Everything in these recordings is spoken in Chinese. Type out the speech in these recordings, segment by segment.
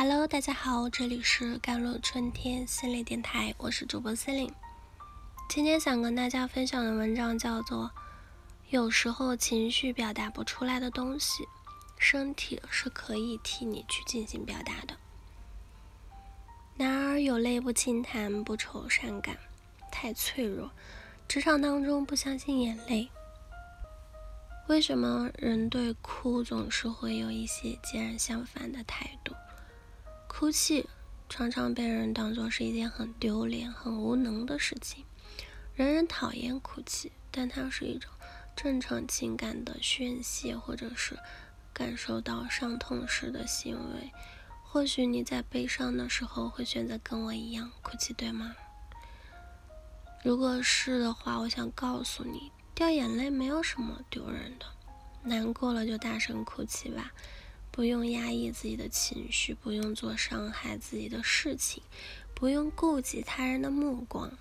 Hello，大家好，这里是甘露春天心理电台，我是主播司令。今天想跟大家分享的文章叫做《有时候情绪表达不出来的东西，身体是可以替你去进行表达的》。男儿有泪不轻弹，不愁善感，太脆弱。职场当中不相信眼泪，为什么人对哭总是会有一些截然相反的态度？哭泣常常被人当作是一件很丢脸、很无能的事情。人人讨厌哭泣，但它是一种正常情感的宣泄，或者是感受到伤痛时的行为。或许你在悲伤的时候会选择跟我一样哭泣，对吗？如果是的话，我想告诉你，掉眼泪没有什么丢人的，难过了就大声哭泣吧。不用压抑自己的情绪，不用做伤害自己的事情，不用顾及他人的目光。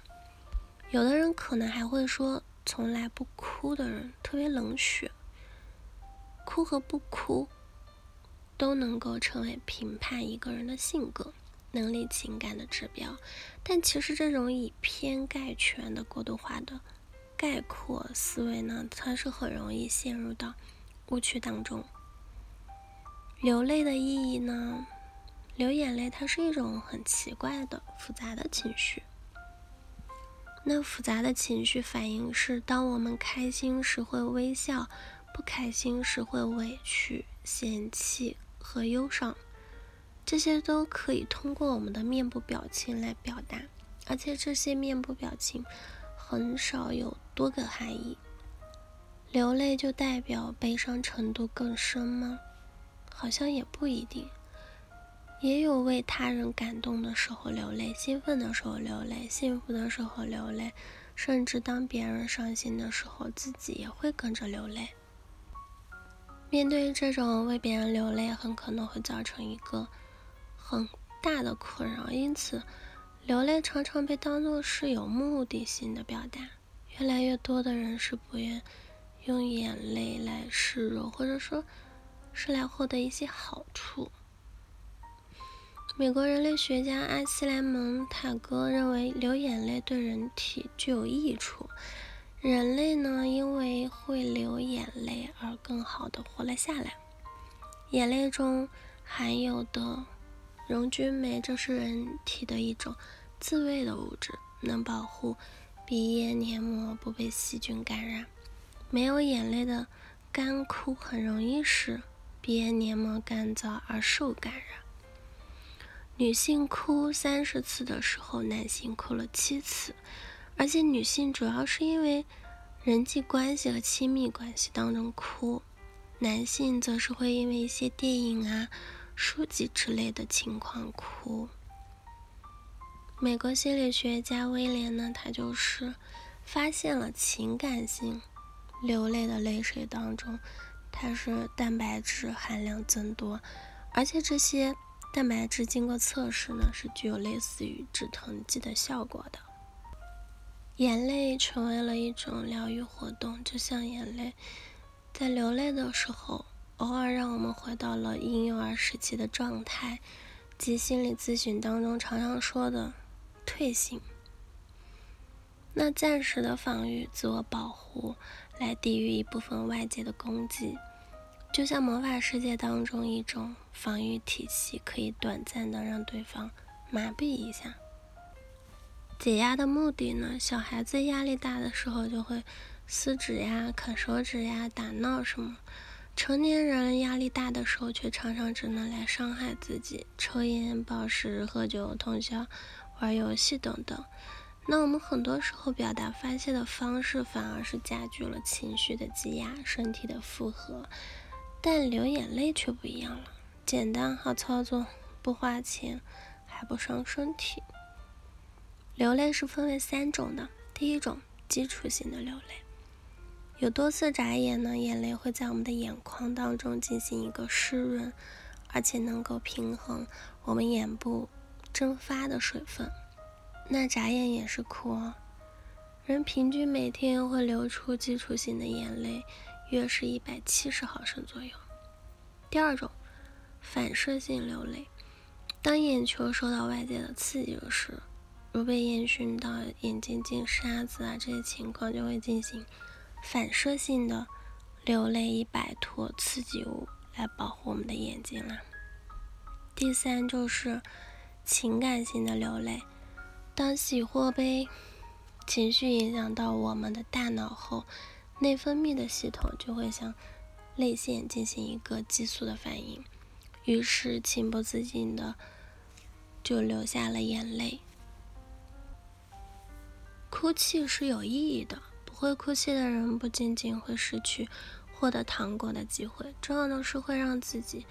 有的人可能还会说，从来不哭的人特别冷血。哭和不哭都能够成为评判一个人的性格、能力、情感的指标。但其实这种以偏概全的过度化的概括思维呢，它是很容易陷入到误区当中。流泪的意义呢？流眼泪，它是一种很奇怪的复杂的情绪。那复杂的情绪反应是：当我们开心时会微笑，不开心时会委屈、嫌弃和忧伤。这些都可以通过我们的面部表情来表达，而且这些面部表情很少有多个含义。流泪就代表悲伤程度更深吗？好像也不一定，也有为他人感动的时候流泪，兴奋的时候流泪，幸福的时候流泪，甚至当别人伤心的时候，自己也会跟着流泪。面对这种为别人流泪，很可能会造成一个很大的困扰，因此流泪常常被当作是有目的性的表达。越来越多的人是不愿用眼泪来示弱，或者说。是来获得一些好处。美国人类学家阿西莱蒙塔戈认为，流眼泪对人体具有益处。人类呢，因为会流眼泪而更好的活了下来。眼泪中含有的溶菌酶，这是人体的一种自卫的物质，能保护鼻咽黏膜不被细菌感染。没有眼泪的干枯，很容易使鼻咽黏膜干燥而受感染。女性哭三十次的时候，男性哭了七次，而且女性主要是因为人际关系和亲密关系当中哭，男性则是会因为一些电影啊、书籍之类的情况哭。美国心理学家威廉呢，他就是发现了情感性流泪的泪水当中。它是蛋白质含量增多，而且这些蛋白质经过测试呢，是具有类似于止疼剂的效果的。眼泪成为了一种疗愈活动，就像眼泪在流泪的时候，偶尔让我们回到了婴幼儿时期的状态，及心理咨询当中常常说的退行。那暂时的防御、自我保护，来抵御一部分外界的攻击。就像魔法世界当中一种防御体系，可以短暂的让对方麻痹一下。解压的目的呢？小孩子压力大的时候就会撕纸呀、啃手指呀、打闹什么；成年人压力大的时候，却常常只能来伤害自己，抽烟、暴食、喝酒、通宵、玩游戏等等。那我们很多时候表达发泄的方式，反而是加剧了情绪的积压、身体的负荷。但流眼泪却不一样了，简单好操作，不花钱，还不伤身体。流泪是分为三种的，第一种基础性的流泪，有多次眨眼呢，眼泪会在我们的眼眶当中进行一个湿润，而且能够平衡我们眼部蒸发的水分。那眨眼也是哭哦，人平均每天会流出基础性的眼泪。约是一百七十毫升左右。第二种，反射性流泪，当眼球受到外界的刺激时，如被烟熏到，眼睛进沙子啊，这些情况就会进行反射性的流泪，以摆脱刺激物来保护我们的眼睛啦。第三就是情感性的流泪，当喜或悲情绪影响到我们的大脑后，内分泌的系统就会向泪腺进行一个激素的反应，于是情不自禁的就流下了眼泪。哭泣是有意义的，不会哭泣的人不仅仅会失去获得糖果的机会，重要的是会让自己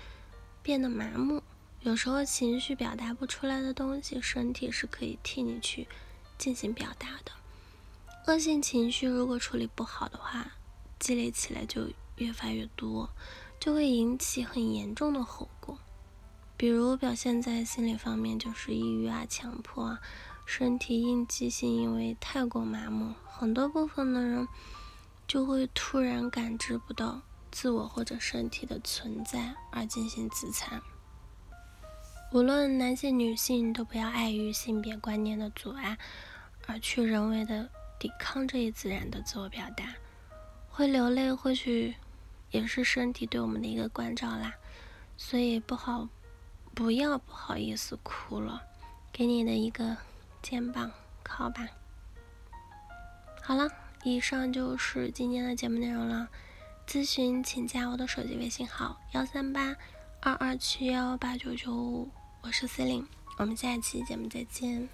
变得麻木。有时候情绪表达不出来的东西，身体是可以替你去进行表达的。恶性情绪如果处理不好的话，积累起来就越发越多，就会引起很严重的后果。比如表现在心理方面，就是抑郁啊、强迫啊。身体应激性因为太过麻木，很多部分的人就会突然感知不到自我或者身体的存在而进行自残。无论男性女性，都不要碍于性别观念的阻碍而去人为的抵抗这一自然的自我表达。会流泪或许也是身体对我们的一个关照啦，所以不好不要不好意思哭了，给你的一个。肩膀靠吧。好了，以上就是今天的节目内容了。咨询请加我的手机微信号：幺三八二二七幺八九九五，我是司令，我们下期节目再见。